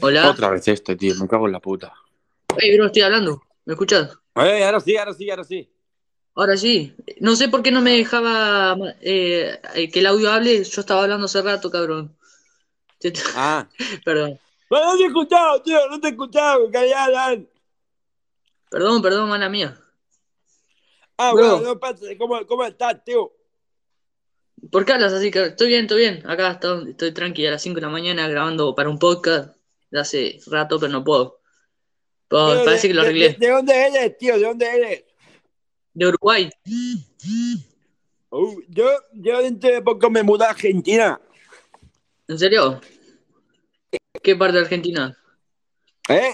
Hola. Otra vez este, tío, me cago en la puta. Ey, bro, estoy hablando. ¿Me escuchas? Eh, ahora sí, ahora sí, ahora sí. Ahora sí. No sé por qué no me dejaba eh, eh, que el audio hable. Yo estaba hablando hace rato, cabrón. Ah. Perdón. No, no te he escuchado, tío, no te he escuchado, callada. Perdón, perdón, mala mía. Ah, Bro. bueno, no pasa, ¿cómo, cómo estás, tío? ¿Por qué hablas así? cabrón? Estoy bien, estoy bien. Acá estoy, estoy tranqui a las 5 de la mañana grabando para un podcast de hace rato, pero no puedo. Pero parece de- que lo arreglé. De, de dónde eres, tío? ¿De dónde eres? De Uruguay. Uh, yo, yo dentro de poco me mudo a Argentina. ¿En serio? ¿Qué parte de Argentina? ¿Eh?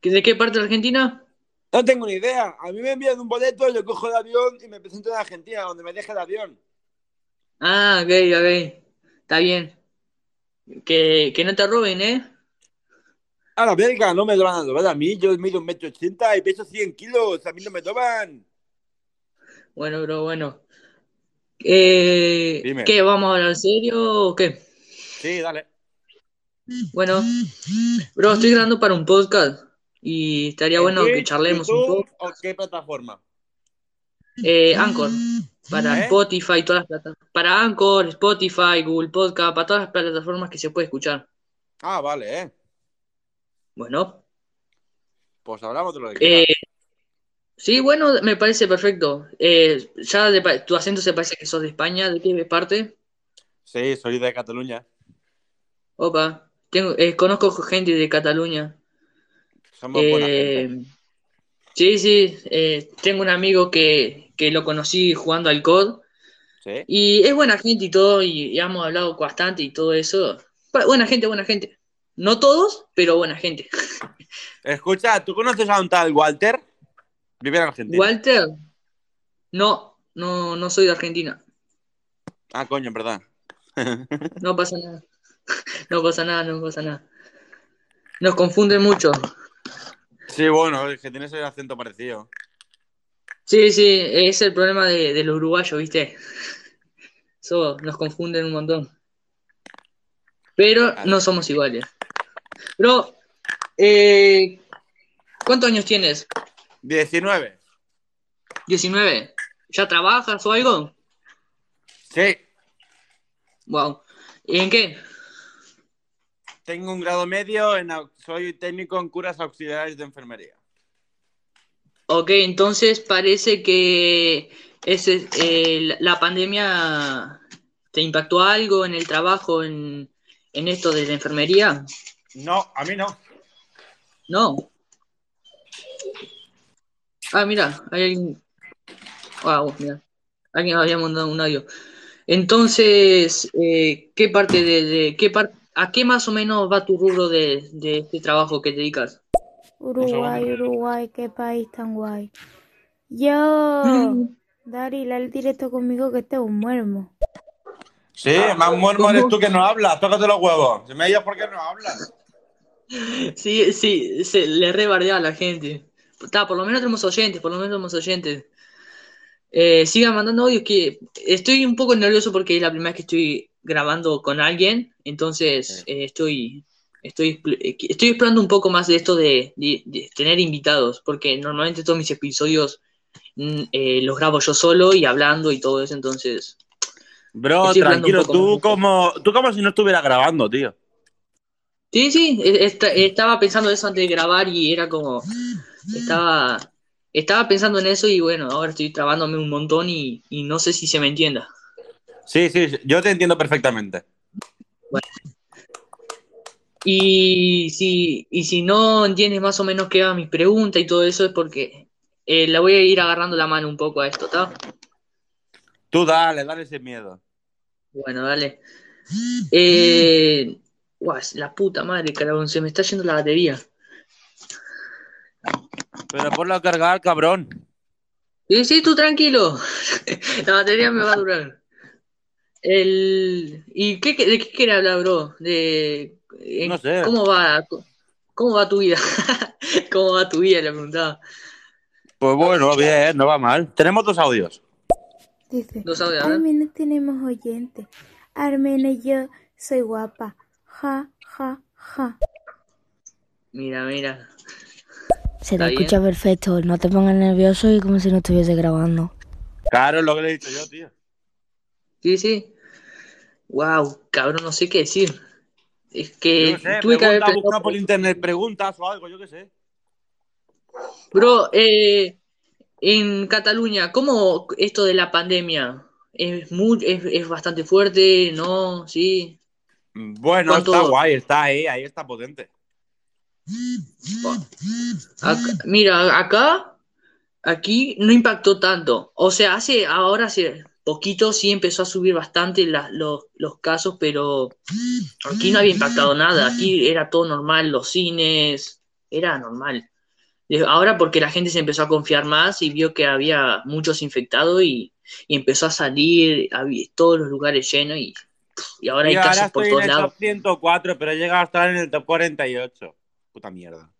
¿Que- ¿De qué parte de Argentina? No tengo ni idea. A mí me envían un boleto, yo cojo el avión y me presento en Argentina, donde me deje el avión. Ah, ok, ok. Está bien. Que, que no te roben, ¿eh? A la verga, no me lo van a robar a mí. Yo mido un metro ochenta y peso 100 kilos. A mí no me roban. Bueno, bro, bueno. Eh, Dime. ¿Qué? ¿Vamos a hablar en serio o qué? Sí, dale. Bueno, bro, estoy grabando para un podcast y estaría bueno que charlemos un poco. ¿O qué plataforma? Eh, Anchor, para ¿Eh? Spotify, todas las plataformas. Para Anchor, Spotify, Google Podcast, para todas las plataformas que se puede escuchar. Ah, vale, eh. Bueno, Pues hablamos de lo que eh, sí, bueno, me parece perfecto. Eh, ya de tu acento se parece que sos de España, ¿de qué parte? Sí, soy de Cataluña. Opa, tengo, eh, conozco gente de Cataluña. Somos buena gente. sí, sí, tengo un amigo que, que lo conocí jugando al COD Sí. y es buena gente y todo, y, y hemos hablado bastante y todo eso. Bu- Buena gente, buena gente. No todos, pero buena gente. Escucha, ¿tú conoces a un tal Walter? Vive en Argentina. Walter, no, no, no soy de Argentina. Ah, coño, en verdad. No pasa nada. No pasa nada, no pasa nada. Nos confunden mucho. Sí, bueno, es que tienes el acento parecido. Sí, sí, es el problema de, los uruguayos, ¿viste? Eso nos confunden un montón. Pero no somos iguales. Bro, eh, ¿cuántos años tienes? 19. ¿19? ¿Ya trabajas o algo? Sí. Wow. ¿Y en qué? Tengo un grado medio, en, soy técnico en curas auxiliares de enfermería. Ok, entonces parece que ese, eh, la- pandemia te impactó algo en el trabajo, en, en esto de la enfermería. No, a mí no. No. Ah, mira, hay alguien. Wow, mira. Alguien había mandado un audio. Entonces, eh, ¿qué parte de, de- qué par- a qué más o menos va tu rubro de, de este trabajo que te dedicas? Uruguay, Uruguay, qué país tan guay. Yo, Dari, la el directo conmigo que este es un muermo. Sí, más muermo eres tú que no hablas. Tócate los huevos. Si me digas por qué no hablas. Sí, sí, se le rebardea a la gente. Está, por lo menos tenemos oyentes, por lo menos tenemos oyentes. Eh, sigan mandando audios que estoy un poco nervioso porque es la primera vez que estoy grabando con alguien, entonces eh, estoy, estoy, eh, estoy explorando un poco más de esto de, de- de tener invitados, porque normalmente todos mis episodios mm, eh, los grabo yo solo y hablando y todo eso, entonces Bro, Estoy tranquilo, tú como, tú como si no estuvieras grabando, tío. Sí, sí, e- esta- estaba pensando eso antes de grabar y era como, estaba, estaba pensando en eso y bueno, ahora estoy trabándome un montón y, y no sé si se me entienda. Sí, sí, sí, yo te entiendo perfectamente. Y si, y si no entiendes más o menos qué va mi pregunta y todo eso es porque eh, la voy a ir agarrando la mano un poco a esto, ¿está? Tú dale, dale ese miedo. Bueno, dale. Eh, guau, la puta madre, cabrón, se me está yendo la batería. Pero ponlo a cargar, cabrón. Sí, sí, tú tranquilo. La batería me va a durar. El... ¿Y qué, de qué quieres hablar, bro? De... en- No sé. ¿Cómo va, cómo va tu vida? ¿Cómo va tu vida? Le preguntaba. Pues bueno, bien, no va mal. Tenemos dos audios. Dice, Dos audios, al ¿eh? menos tenemos oyentes. Al menos yo soy guapa. Ja, ja, Ja. Mira, mira. Se te escucha perfecto. No te pongas nervioso y como si no estuviese grabando. Claro, es lo que le he dicho yo, tío. Sí, sí. Wow, cabrón, no sé qué decir. Es que sé, tuve que haber pensado- por internet preguntas o algo, yo qué sé. Bro, eh, en Cataluña, ¿cómo esto de la pandemia? ¿Es, muy, es, es bastante fuerte? ¿No? ¿Sí? Bueno, ¿Cuánto- está guay, está ahí, ahí está potente. Acá- mira, acá, aquí no impactó tanto. O sea, hace, ahora hace poquito sí empezó a subir bastante la- los, los casos, pero aquí no había impactado nada. Aquí era todo normal, los cines, era normal. De- Ahora porque la gente se empezó a confiar más y vio que había muchos infectados y, y empezó a salir, había todos los lugares llenos y, y ahora hay y ahora casos por todos en el lados. top 104, pero he llegado a estar en el top 48. Puta mierda.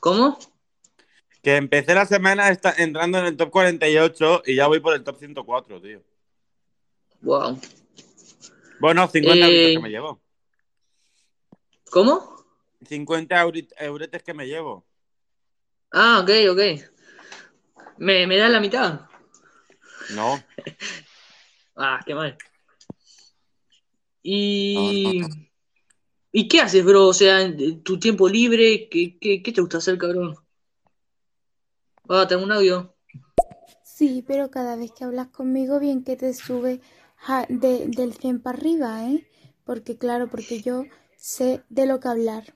¿Cómo? Que empecé la semana esta- entrando en el top 48 y ya voy por el top 104, tío. Wow. Bueno, 50 Eh, euritos que me llevo. ¿Cómo? 50 euri- euretes que me llevo. Ah, ok, ok. ¿Me, me da la mitad? No. Ah, qué mal. Y... No, no, ¿Y qué haces, bro? O sea, en tu tiempo libre, ¿qué, qué, qué te gusta hacer, cabrón? Ah, tengo un audio. Sí, pero cada vez que hablas conmigo, bien que te sube ja- de- del 100 para arriba, ¿eh? Porque claro, porque yo sé de lo que hablar.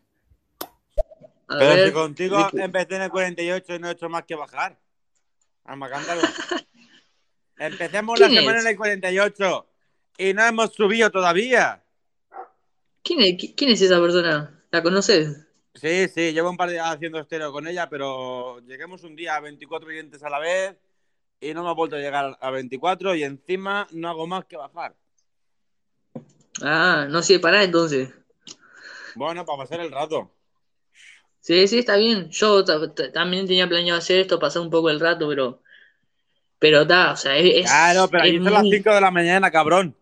A Pero ver, si contigo empecé en el 48 y no he hecho más que bajar. Alma cántalo. Empecemos la ¿Quién semana es? en el 48 y no hemos subido todavía. ¿Quién es, qui- quién es esa persona? ¿La conoces? Sí, sí, llevo un par de días haciendo estéreo con ella, pero lleguemos un día a 24 clientes a la vez y no me ha vuelto a llegar a 24 y encima no hago más que bajar. Ah, no sirve para nada entonces. Bueno, para pasar el rato. Sí, sí, está bien. Yo ta- ta- también tenía planeado hacer esto, pasar un poco el rato, pero... Pero está, o sea, es... Claro, pero aquí son las muy- 5 de la mañana, cabrón.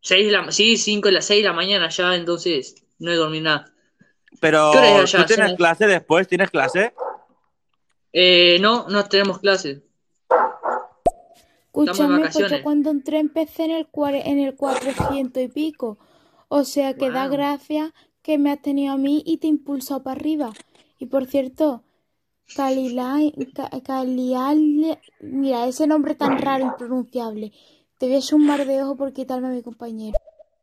seis de la, sí, 5 de las 6 de la mañana ya, entonces no he dormido nada. Pero tú tienes clase después, ¿tienes clase? Eh, no, no tenemos clases. Escúchame, pues yo cuando entré empecé en el, en el 400 y pico. O sea que da gracias que me has tenido a mí y te he impulsado para arriba. Y por cierto, Calilai, Ca- Calial, mira, ese nombre tan raro, impronunciable. Te voy a echar un mar de ojo por quitarme a mi compañero.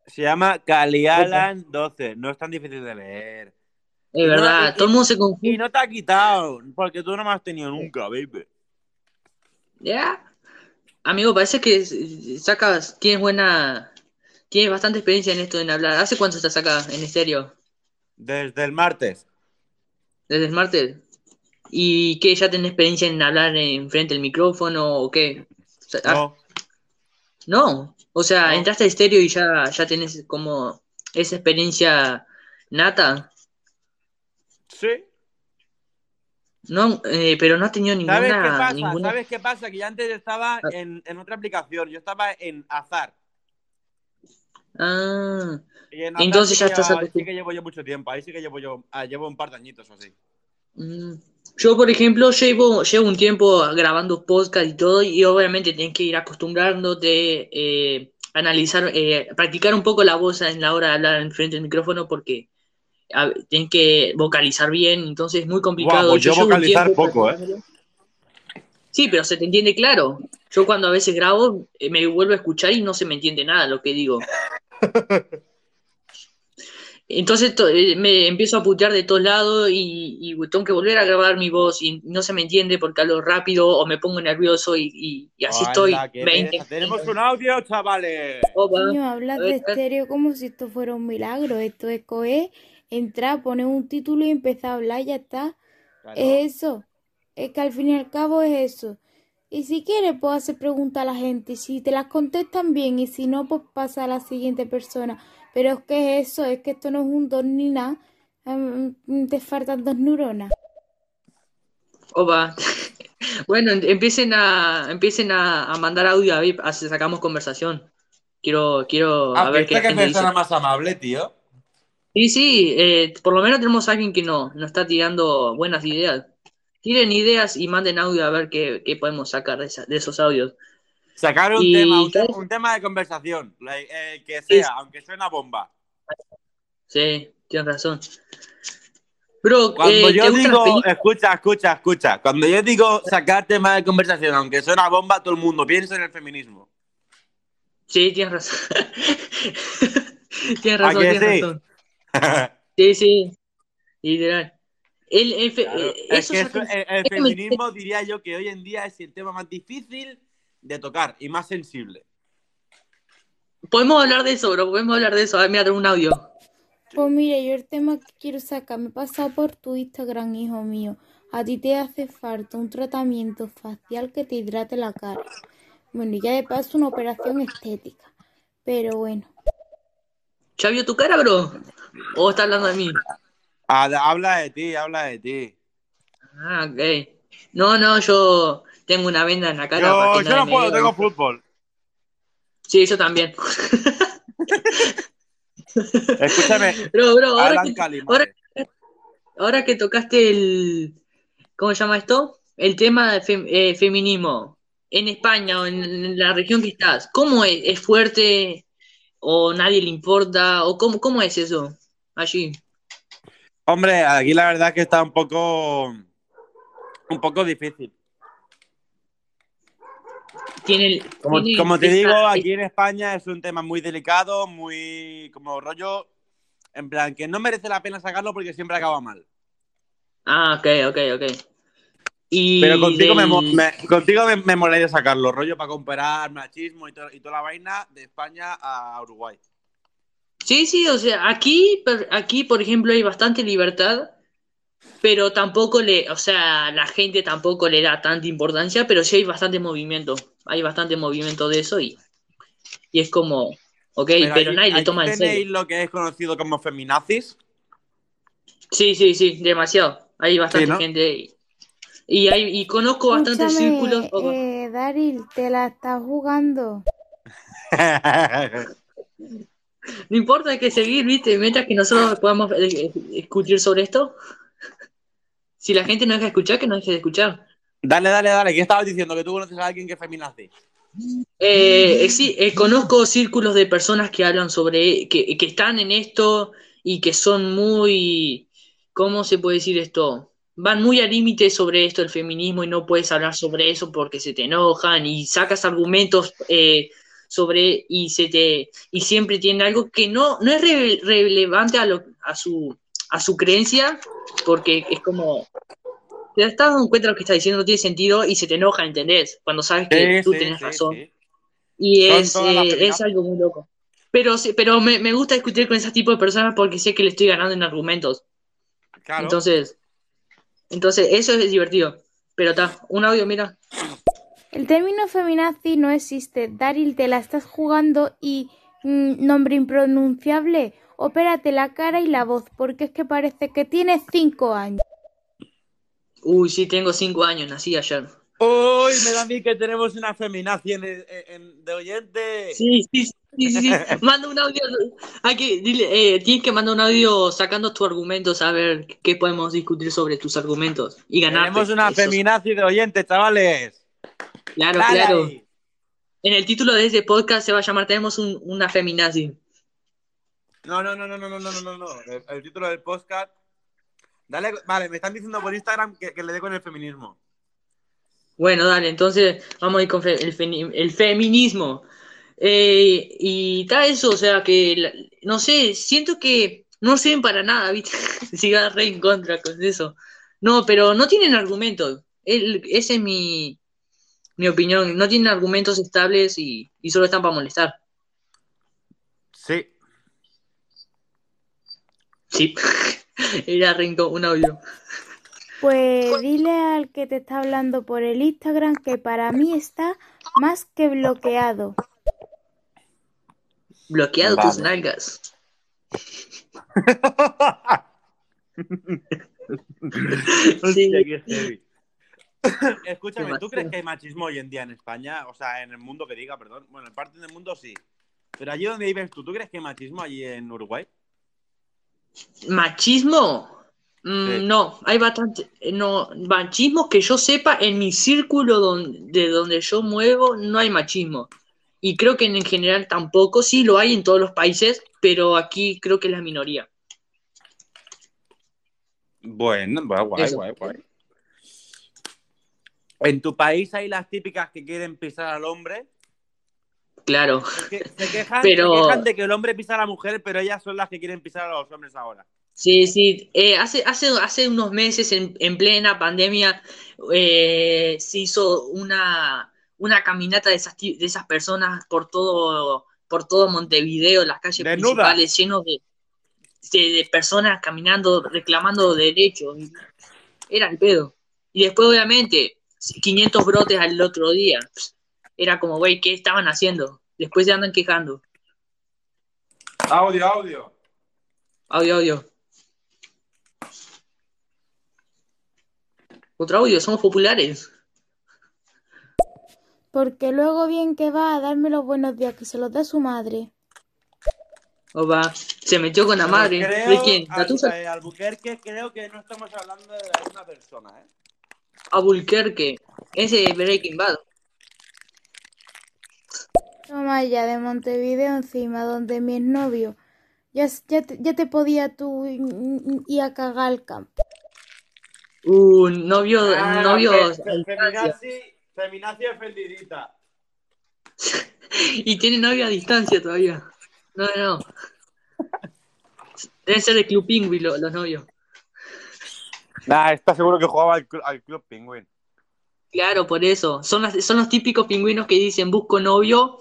Se llama Calialan 12. No es tan difícil de leer. Es Y no- verdad, y- todo el mundo se Y confunde. no te ha quitado, porque tú no me has tenido nunca, baby. ¿Ya? Amigo, parece que sacas, tienes buena, tienes bastante experiencia en esto en hablar. ¿Hace cuánto estás acá en estéreo? Desde el martes. ¿Desde Smarter? ¿Y qué, ya tenés experiencia en hablar en frente del micrófono o qué? O sea, ah, No. no, o sea, No. entraste a estéreo y ya, ya tenés como esa experiencia nata. Sí. No, eh, pero no has tenido ¿Sabes qué ninguna, pasa? ninguna. ¿Sabes qué pasa? Que yo antes estaba Ah. en, en otra aplicación. Yo estaba en Azar. Ah, Y en Azar Entonces sí ya estás acostum- sí que llevo yo mucho tiempo. Ahí sí que llevo yo, ah, llevo un par de añitos o así. mm. Yo, por ejemplo, llevo, llevo un tiempo grabando podcast y todo, y obviamente tienes que ir acostumbrándote, eh, analizar, eh, practicar un poco la voz en la hora de hablar en frente del micrófono, porque a- tienes que vocalizar bien, entonces es muy complicado. Pues yo un vocalizar tiempo poco, ¿eh? Sí, pero se te entiende claro. Yo cuando a veces grabo, eh, me vuelvo a escuchar y no se me entiende nada lo que digo. Entonces to- eh, me empiezo a putear de todos lados y, y tengo que volver a grabar mi voz y no se me entiende porque hablo rápido o me pongo nervioso y, y- y así estoy Hala, qué 20 pereza. Tenemos un audio, chavales. Opa. Niño, hablas de estéreo como si esto fuera un milagro. Esto es coger, entrar, poner un título y empezar a hablar, ya está. Claro. Es eso. Es que al fin y al cabo es eso. Y si quieres, puedo hacer preguntas a la gente. Si te las contestan bien y si no, pues pasa a la siguiente persona. Pero es que es eso, es que esto no es un don ni nada. Te faltan dos neuronas. Opa. Bueno, em- empiecen a empiecen a, a mandar audio a VIP, así sacamos conversación. Quiero, quiero Ah, a ver ¿viste qué qué dice. persona más amable, tío? Sí, sí, eh, por lo menos tenemos a alguien que no, nos está tirando buenas ideas. Tiren ideas y manden audio a ver qué, qué podemos sacar de, esa- de esos audios. Sacar un Y tema, un, tema de conversación, eh, que Sí. sea, aunque suene a bomba. Sí, tienes razón. Bro, Cuando eh, yo ¿te gustan las digo, escucha, escucha, escucha. Cuando yo digo sacar tema de conversación, aunque suena bomba, todo el mundo piensa en el feminismo. Sí, tienes razón. tienes ¿A razón, tienes sí? razón. Sí, sí, literal. El, el fe- Claro, eh, es que eso- el, feminismo diría yo que hoy en día es el tema más difícil de tocar y más sensible. Podemos hablar de eso, bro, podemos hablar de eso. A ver, mira, tengo un audio. Pues mira, yo el tema que quiero sacar, me he pasado por tu Instagram, hijo mío. A ti te hace falta un tratamiento facial que te hidrate la cara. Bueno, y ya de paso una operación estética. Pero bueno, ¿Ya vio tu cara, bro? ¿O está hablando de mí? Habla de ti, habla de ti. Ah, ok. No, no, yo tengo una venda en la cara. Yo, yo no puedo, tengo fútbol. Sí, yo también. Escúchame, Bro, bro, ahora que, ahora, ahora que tocaste el. ¿Cómo se llama esto? El tema de fem- eh, feminismo. En España o en, en la región que estás, ¿cómo es? ¿Es fuerte? ¿O nadie le importa? ¿O cómo, cómo es eso? Allí. Hombre, aquí la verdad es que está un poco. Un poco difícil. Tiene, Como, tiene como te digo, aquí en España es un tema muy delicado, muy. como rollo. En plan, que no merece la pena sacarlo porque siempre acaba mal. Ah, ok, ok, ok. Y Pero contigo, me, del- me- contigo me, me molaría sacarlo, rollo para comparar machismo y, to- y toda la vaina de España a Uruguay. Sí, sí, o sea, aquí, aquí, por ejemplo, hay bastante libertad, pero tampoco le, o sea, la gente tampoco le da tanta importancia, pero sí hay bastante movimiento, hay bastante movimiento de eso y, y es como, ok, pero, nadie le toma en serio. lo que es conocido como feminazis. Sí, sí, sí, demasiado, hay bastante Sí, ¿no? gente y, y hay, y conozco bastantes círculos. eh, Daril, te la estás jugando. No importa, hay que seguir, viste, mientras que nosotros podamos eh, discutir sobre esto. Si la gente no deja de escuchar, que no deje de escuchar. dale, dale, dale. ¿Qué estabas diciendo? Que tú conoces a alguien que es feminazi. Eh, eh, sí, eh, conozco círculos de personas que hablan sobre, que, que están en esto y que son muy, ¿cómo se puede decir esto? Van muy al límite sobre esto, el feminismo, y no puedes hablar sobre eso porque se te enojan y sacas argumentos eh, sobre y se te y siempre tienen algo que no, no es re- relevante a, lo, a su a su creencia porque es como te estás dando cuenta de lo que está diciendo no tiene sentido y se te enoja, ¿entendés? Cuando sabes que tú tenés razón. Y es, eh, es algo muy loco. Pero, sí, pero me, me gusta discutir con ese tipo de personas porque sé que le estoy ganando en argumentos. Claro. Entonces, entonces, eso es divertido. Pero está, un audio, mira. El término feminazi no existe. Daril, te la estás jugando y mm, nombre impronunciable. Opérate la cara y la voz, porque es que parece que tienes cinco años. Uy, sí, tengo cinco años, nací ayer. Uy, me da a mí que tenemos una feminazi en, en- de oyente. Sí, sí, sí, sí, sí. Manda un audio. Hay que, dile, eh, tienes que mandar un audio sacando tus argumentos a ver qué podemos discutir sobre tus argumentos y ganar. Tenemos una feminazi de oyente, chavales. Claro, Dale claro. En el título de este podcast se va a llamar Tenemos un- una feminazi. No, no, no, no, no, no, no, no, no. El, el título del podcast. Dale, vale, me están diciendo por Instagram que, que le dé con el feminismo. Bueno, dale, entonces vamos a ir con fe- el, feni- el feminismo. Eh, y tal eso, o sea que, la- no sé, siento que no sirven para nada, ¿viste? Si va re en contra con eso. No, pero no tienen argumentos. Esa es mi, mi opinión. No tienen argumentos estables y, y solo están para molestar. Sí. Sí. Era re incó- un audio. Pues dile al que te está hablando por el Instagram que para mí está más que bloqueado. Bloqueado Vale. tus nalgas. Heavy. Escúchame, ¿tú crees que hay machismo hoy en día en España? O sea, en el mundo que diga, perdón. Bueno, en parte del mundo sí. Pero allí donde vives tú, ¿tú crees que hay machismo allí en Uruguay? ¿Machismo? Mm, Sí. No, hay bastante. eh, No, machismo que yo sepa, en mi círculo don- de donde yo muevo, no hay machismo. Y creo que en general tampoco, sí lo hay en todos los países, pero aquí creo que es la minoría. Bueno, guay, Eso. guay, guay. En tu país hay las típicas que quieren pisar al hombre. Claro. Se, que- se quejan, Pero- se quejan de que el hombre pisa a la mujer, pero ellas son las que quieren pisar a los hombres ahora. Sí, sí. Eh, hace, hace, hace unos meses, en, en plena pandemia, eh, se hizo una, una caminata de esas, ti- de esas personas por todo, por todo Montevideo, las calles principales, llenos de, de, de personas caminando, reclamando derechos. Era el pedo. Y después, obviamente, 500 brotes al otro día. Era como, güey, ¿qué estaban haciendo? Después se andan quejando. Audio, audio. Audio, audio. Otro audio, somos populares. Porque luego bien que va a darme los buenos días que se los da su madre. Opa, se metió con la madre. Creo, ¿De quién? ¿La Al- tuya? eh, Albuquerque, creo que no estamos hablando de la misma persona, ¿eh? Abulquerque. Ese es Breaking Bad. Toma ya de Montevideo encima, donde mi exnovio. Ya, ya, te, ya te podía tú ir a cagar al campo. Un novio, Ah, novio fe- a fe- feminazi ofendidita. Y tiene novio a distancia todavía. No, no. Deben ser de Club Pingüi lo- los novios. Nah, está seguro que jugaba al, cl- al Club Penguin. Claro, por eso. Son, las- son los típicos pingüinos que dicen busco novio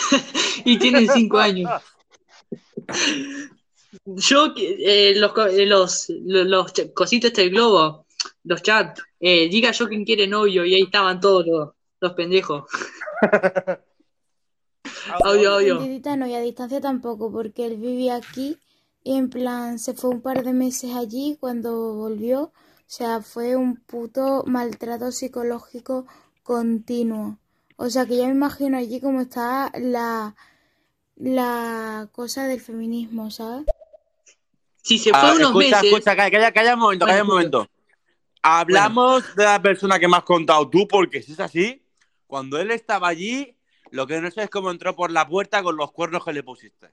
y tienen cinco años. Yo, eh, los, co- eh, los, los, los ch- cositos del globo, los chats, eh, diga yo quien quiere novio y ahí estaban todos los, los pendejos. Audio, audio. No, y a distancia tampoco, porque él vivía aquí y en plan se fue un par de meses allí cuando volvió. O sea, fue un puto maltrato psicológico continuo. O sea, que ya me imagino allí cómo está la, la cosa del feminismo, ¿sabes? Si se fue Ah, unos escucha, meses, escucha, calla, calla, calla un momento, calla un momento. Hablamos de la persona que me has contado tú, porque si es así, cuando él estaba allí, lo que no sé es cómo entró por la puerta con los cuernos que le pusiste.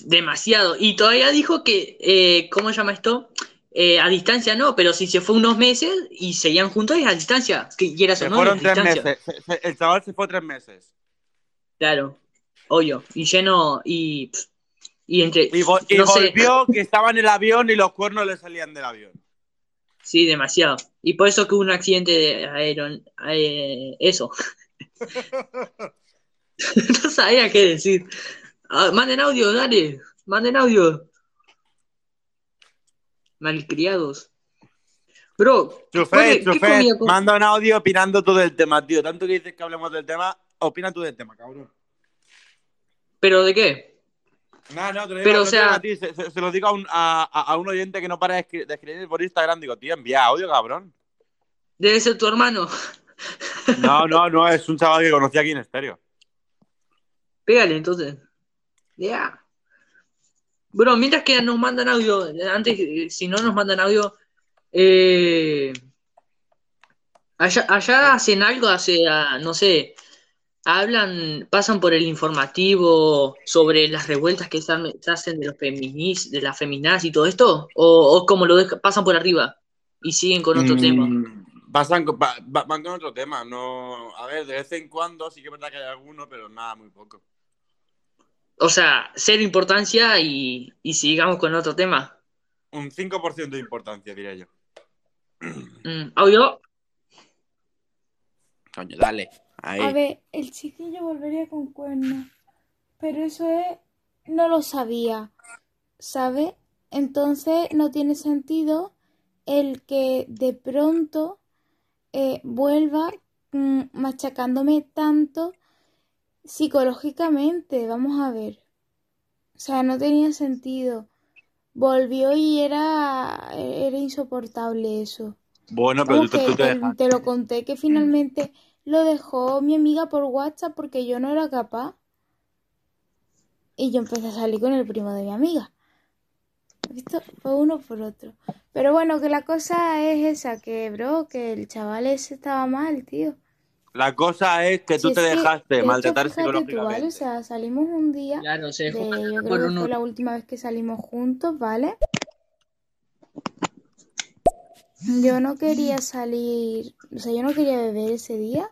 demasiado. Y todavía dijo que, eh, ¿cómo se llama esto? Eh, a distancia no, pero si se fue unos meses y seguían juntos es a distancia. Que quieras Se no, fueron tres distancia. meses. Se- se- el chaval se fue tres meses. Claro, obvio. Y lleno, y, y entre, Y, vo- y no sé, volvió que estaba en el avión y los cuernos le salían del avión. Sí, demasiado. Y por eso que hubo un accidente de aeron, eh, eso. no sabía qué decir. Ah, manden audio, dale, manden audio. Malcriados. Bro, Chufé, ¿cuál- qué chufé, comida com- manda un audio opinando tú del tema, tío. Tanto que dices que hablemos del tema, opina tú del tema, cabrón. ¿Pero de qué? No, no, te lo digo, Pero, no o sea- a ti, se, se- se lo digo a un, a, a- un oyente que no para de escri- de escribir por Instagram. Digo, tío, envía audio, cabrón. Debe ser tu hermano. No, no, no, es un chaval que conocí aquí en estéreo. Pégale entonces. Ya. Bro, mientras que nos mandan audio, antes, eh, si no nos mandan audio, eh, allá, allá hacen algo, hace, ah, no sé, hablan, pasan por el informativo sobre las revueltas que se hacen de los feminis, de las feminaz y todo esto, o, o como lo deja- pasan por arriba y siguen con otro Mm, tema. Pasan, con- va- va- van con otro tema. No, a ver, de vez en cuando sí que es verdad que hay alguno, pero nada, muy poco. O sea, cero importancia y, y sigamos con otro tema. Un 5% de importancia, diría yo. Mm, audio. Coño, dale. Ahí. A ver, el chiquillo volvería con cuernos. Pero eso es. No lo sabía. ¿Sabe? Entonces no tiene sentido el que de pronto eh, vuelva mm, machacándome tanto psicológicamente. Vamos a ver. O sea, no tenía sentido. Volvió y era, era insoportable eso. Bueno, pero tú, tú- te te, lo conté que finalmente lo dejó mi amiga por WhatsApp porque yo no era capaz. y yo empecé a salir con el primo de mi amiga. Esto fue uno por otro. Pero bueno, que la cosa es esa, que bro, que el chaval ese estaba mal, tío. La cosa es que tú Si te dejaste de hecho, maltratar fíjate tú, ¿vale? O psicológicamente. sea, salimos un día, Claro, se de, yo creo que uno. fue la última vez que salimos juntos, ¿vale? Yo no quería salir, o sea, yo no quería beber ese día.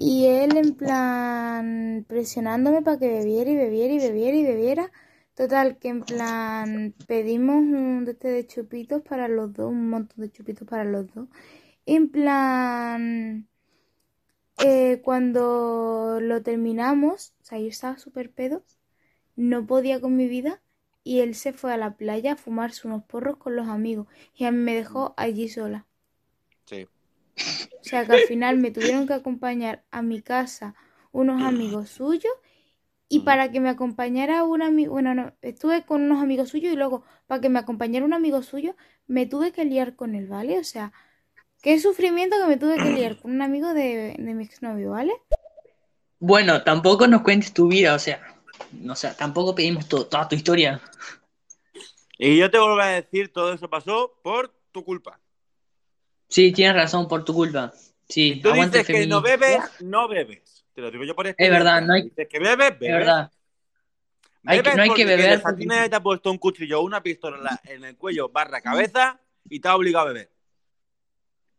Y él en plan presionándome para que bebiera y bebiera y bebiera y bebiera. Total, que en plan pedimos un de este de chupitos para los dos, un montón de chupitos para los dos. En plan, eh, cuando lo terminamos, o sea, yo estaba súper pedo, no podía con mi vida y él se fue a la playa a fumarse unos porros con los amigos y a mí me dejó allí sola. Sí. O sea que al final me tuvieron que acompañar a mi casa unos amigos suyos y para que me acompañara un amigo, bueno, no, estuve con unos amigos suyos y luego para que me acompañara un amigo suyo me tuve que liar con él, ¿vale? O sea, qué sufrimiento que me tuve que liar con un amigo de, de mi exnovio, ¿vale? Bueno, tampoco nos cuentes tu vida, o sea, o sea, tampoco pedimos to- toda tu historia. Y yo te vuelvo a decir, todo eso pasó por tu culpa. Sí, tienes razón por tu culpa. Sí, Si tú dices que no bebes, no bebes. Te lo digo yo por Es verdad, no hay- Dices que bebes, Es bebes. verdad. Hay que- Bebes no hay que beber porque- te ha puesto un cuchillo o una pistola en la- en el cuello barra cabeza y te ha obligado a beber.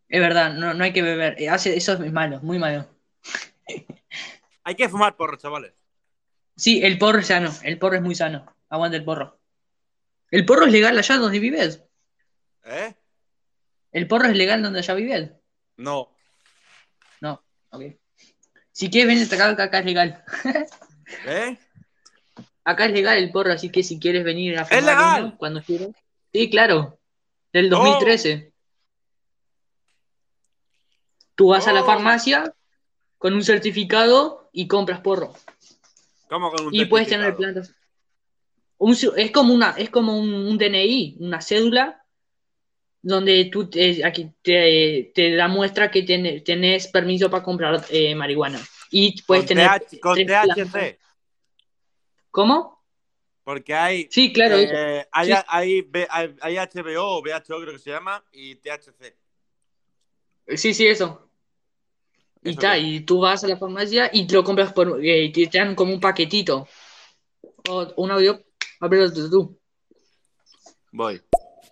Es verdad, no, no hay que beber. Eh, Hace, eso es malo, muy malo. Hay que fumar porro, chavales. Sí, el porro es sano, el porro es muy sano. Aguanta el porro. ¿El porro es legal allá donde vives? ¿Eh? ¿El porro es legal donde allá vives? No. No, ok. Si quieres venir acá, acá, acá es legal. ¿Eh? Acá es legal el porro, así que si quieres venir a fumar legal? uno cuando quieras. Sí, claro. Del Oh. 2013. Tú vas a la Oh. farmacia con un certificado y compras porro. ¿Cómo con un Y puedes tener plantas. Un es como una, es como un, un DNI, una cédula, donde tú te, aquí te, te da muestra que tiene- tenés permiso para comprar eh, marihuana. Y puedes Con, tener TH con THC. ¿Cómo? Porque hay, Sí, claro. eh, hay, Sí. hay, hay- hay HBO o VHO, creo que se llama, y THC. Sí, sí, eso. Y ¿Eso está, y tú vas a la farmacia y te lo compras por, eh, y te dan como un paquetito. O un audio, ábrelo tú. Voy.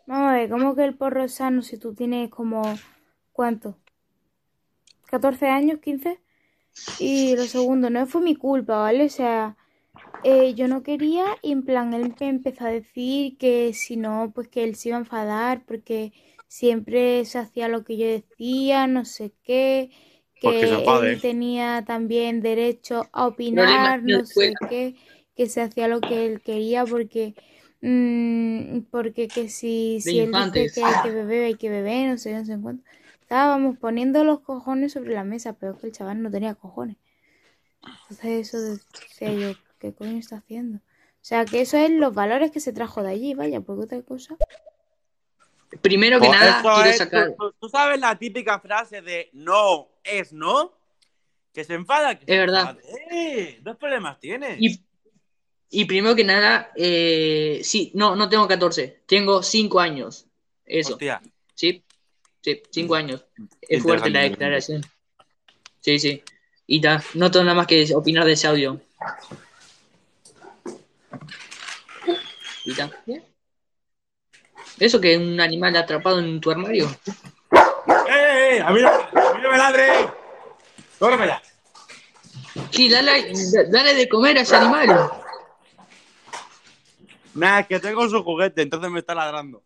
Vamos a ver, ¿cómo que el porro es sano si tú tienes como... ¿Cuánto? ¿14 años? ¿15? Y lo segundo, no fue mi culpa, ¿vale? O sea, eh, yo no quería y en plan él me empezó a decir que si no, pues que él se iba a enfadar porque siempre se hacía lo que yo decía, no sé qué, que él tenía también derecho a opinar, no sé qué, que se hacía lo que él quería porque... mm, porque que si, si él dice que hay que beber, hay que beber, no sé, no sé cuánto. Estábamos poniendo los cojones sobre la mesa, pero es que el chaval no tenía cojones. Entonces eso decía yo, ¿qué coño está haciendo? O sea, que eso es los valores que se trajo de allí, vaya, porque otra cosa. Primero que Pues nada, quiero es- sacar. ¿tú, sabes la típica frase de no es no? Que se enfada. Que Es se verdad. enfade. Dos problemas tiene. Y, y primero que nada, eh, sí, no, no tengo 14, tengo 5 años. Eso, Hostia. ¿sí? Sí, 5 años. Es fuerte la declaración. Sí, sí. Y ta, no tengo nada más que opinar de ese audio. Y ta. ¿Eso que es un animal atrapado en tu armario? ¡Eh, eh! ¡A mí no, a mí no me ladre! ¡Córreme ya! Sí, dale, dale de comer a ese animal. Nada, es que tengo su juguete, entonces me está ladrando.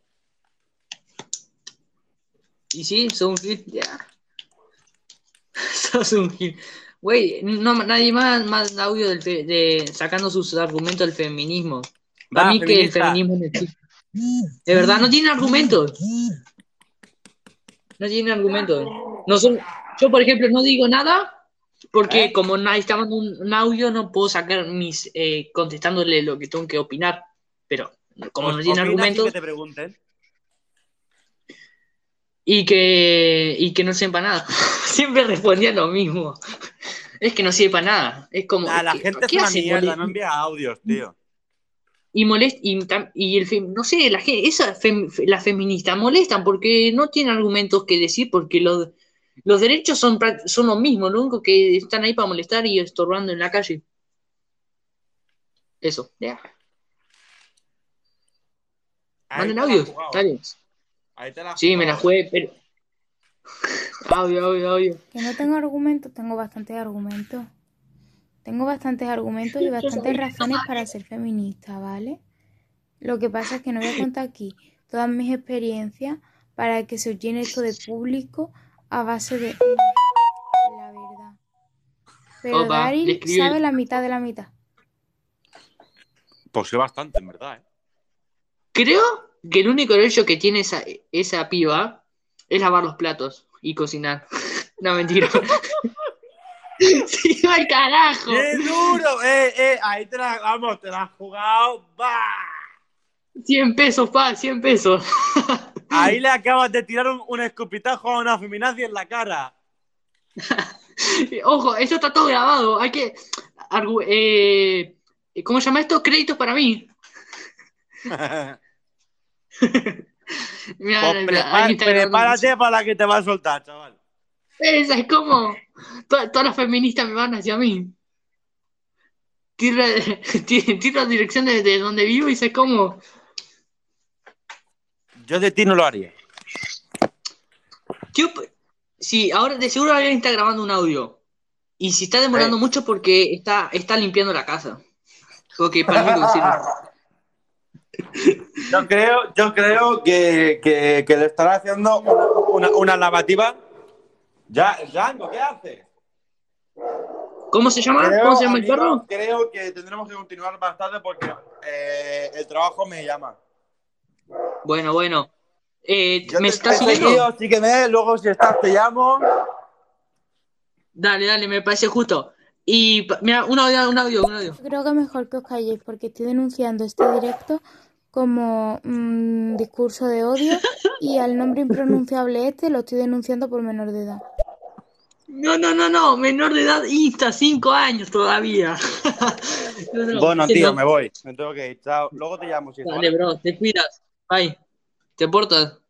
Y sí, sos un gil. Ya. un gil. Güey, no, nadie más, más audio del fe- de, sacando sus argumentos del feminismo. Para mí que el feminismo no existe. De verdad, no tiene argumentos. No tiene argumentos. No son, yo, por ejemplo, no digo nada porque ¿Eh? como nadie está mandando un, un audio, no puedo sacar mis eh, contestándole lo que tengo que opinar. Pero como no tiene argumentos que te pregunten. y que, y que no sepa nada. Siempre respondía lo mismo. Es que no sirve para nada. Es como. La ¿qué- gente es una mierda, no envía audios, tío. Y molest y, el fem- no sé, la gente, esa fem- las feministas molestan porque no tienen argumentos que decir, porque los, los derechos son, son lo mismo, lo único que están ahí para molestar y estorbando en la calle. Eso, ya. Manden audios, dale. Ahí te la has Sí, me la jugué, pero. Audio, audio, audio. Que no tengo argumentos, tengo bastantes argumentos. Tengo bastantes argumentos y bastantes razones para ser feminista, ¿vale? Lo que pasa es que no voy a contar aquí todas mis experiencias para que se llene esto de público a base de la verdad. Pero Opa, Daryl sabe la mitad de la mitad. Pues sí, bastante, en verdad, ¿eh? Creo que el único derecho que tiene esa, esa piba es lavar los platos y cocinar. No, mentira. sí, al carajo. ¡Qué duro! ¡Eh, eh! Ahí te la, vamos, te la has jugado. ¡Bah! 100 pesos, pa, 100 pesos. Ahí le acabas de tirar un, un escupitajo a una feminazi en la cara. Ojo, eso está todo grabado. Hay que. eh, ¿Cómo se llama esto? Créditos para mí. Mira, Pues prepárate para la que te va a soltar, chaval. Esa es como. to- todas las feministas me van hacia mí. Tiro, tiro dirección de, de donde vivo y sé cómo. Yo de ti no lo haría. P- sí, ahora de seguro alguien está grabando un audio. Y si está demorando Eh. mucho porque está, está limpiando la casa. Ok, para mí lo. Yo creo, yo creo que, que, que le estará haciendo una, una, una lavativa. Ya, Django, ¿qué hace? ¿Cómo se llama? Creo, ¿Cómo se llama el perro? Creo que tendremos que continuar más tarde porque eh, el trabajo me llama. Bueno, bueno. Eh, ¿Me estás siguiendo? sígueme, luego si estás te llamo. Dale, dale, me parece justo. Y mira, un audio, un audio, un audio. Creo que mejor que os calléis porque estoy denunciando este directo como mm, discurso de odio y al nombre impronunciable este lo estoy denunciando por menor de edad. No, no, no, no, menor de edad, Insta, 5 años todavía. No, no, Bueno, tío, no. me voy. Me tengo que ir. Chao. Luego te llamo si Dale, ¿vale? bro, te cuidas. Bye. Te portas.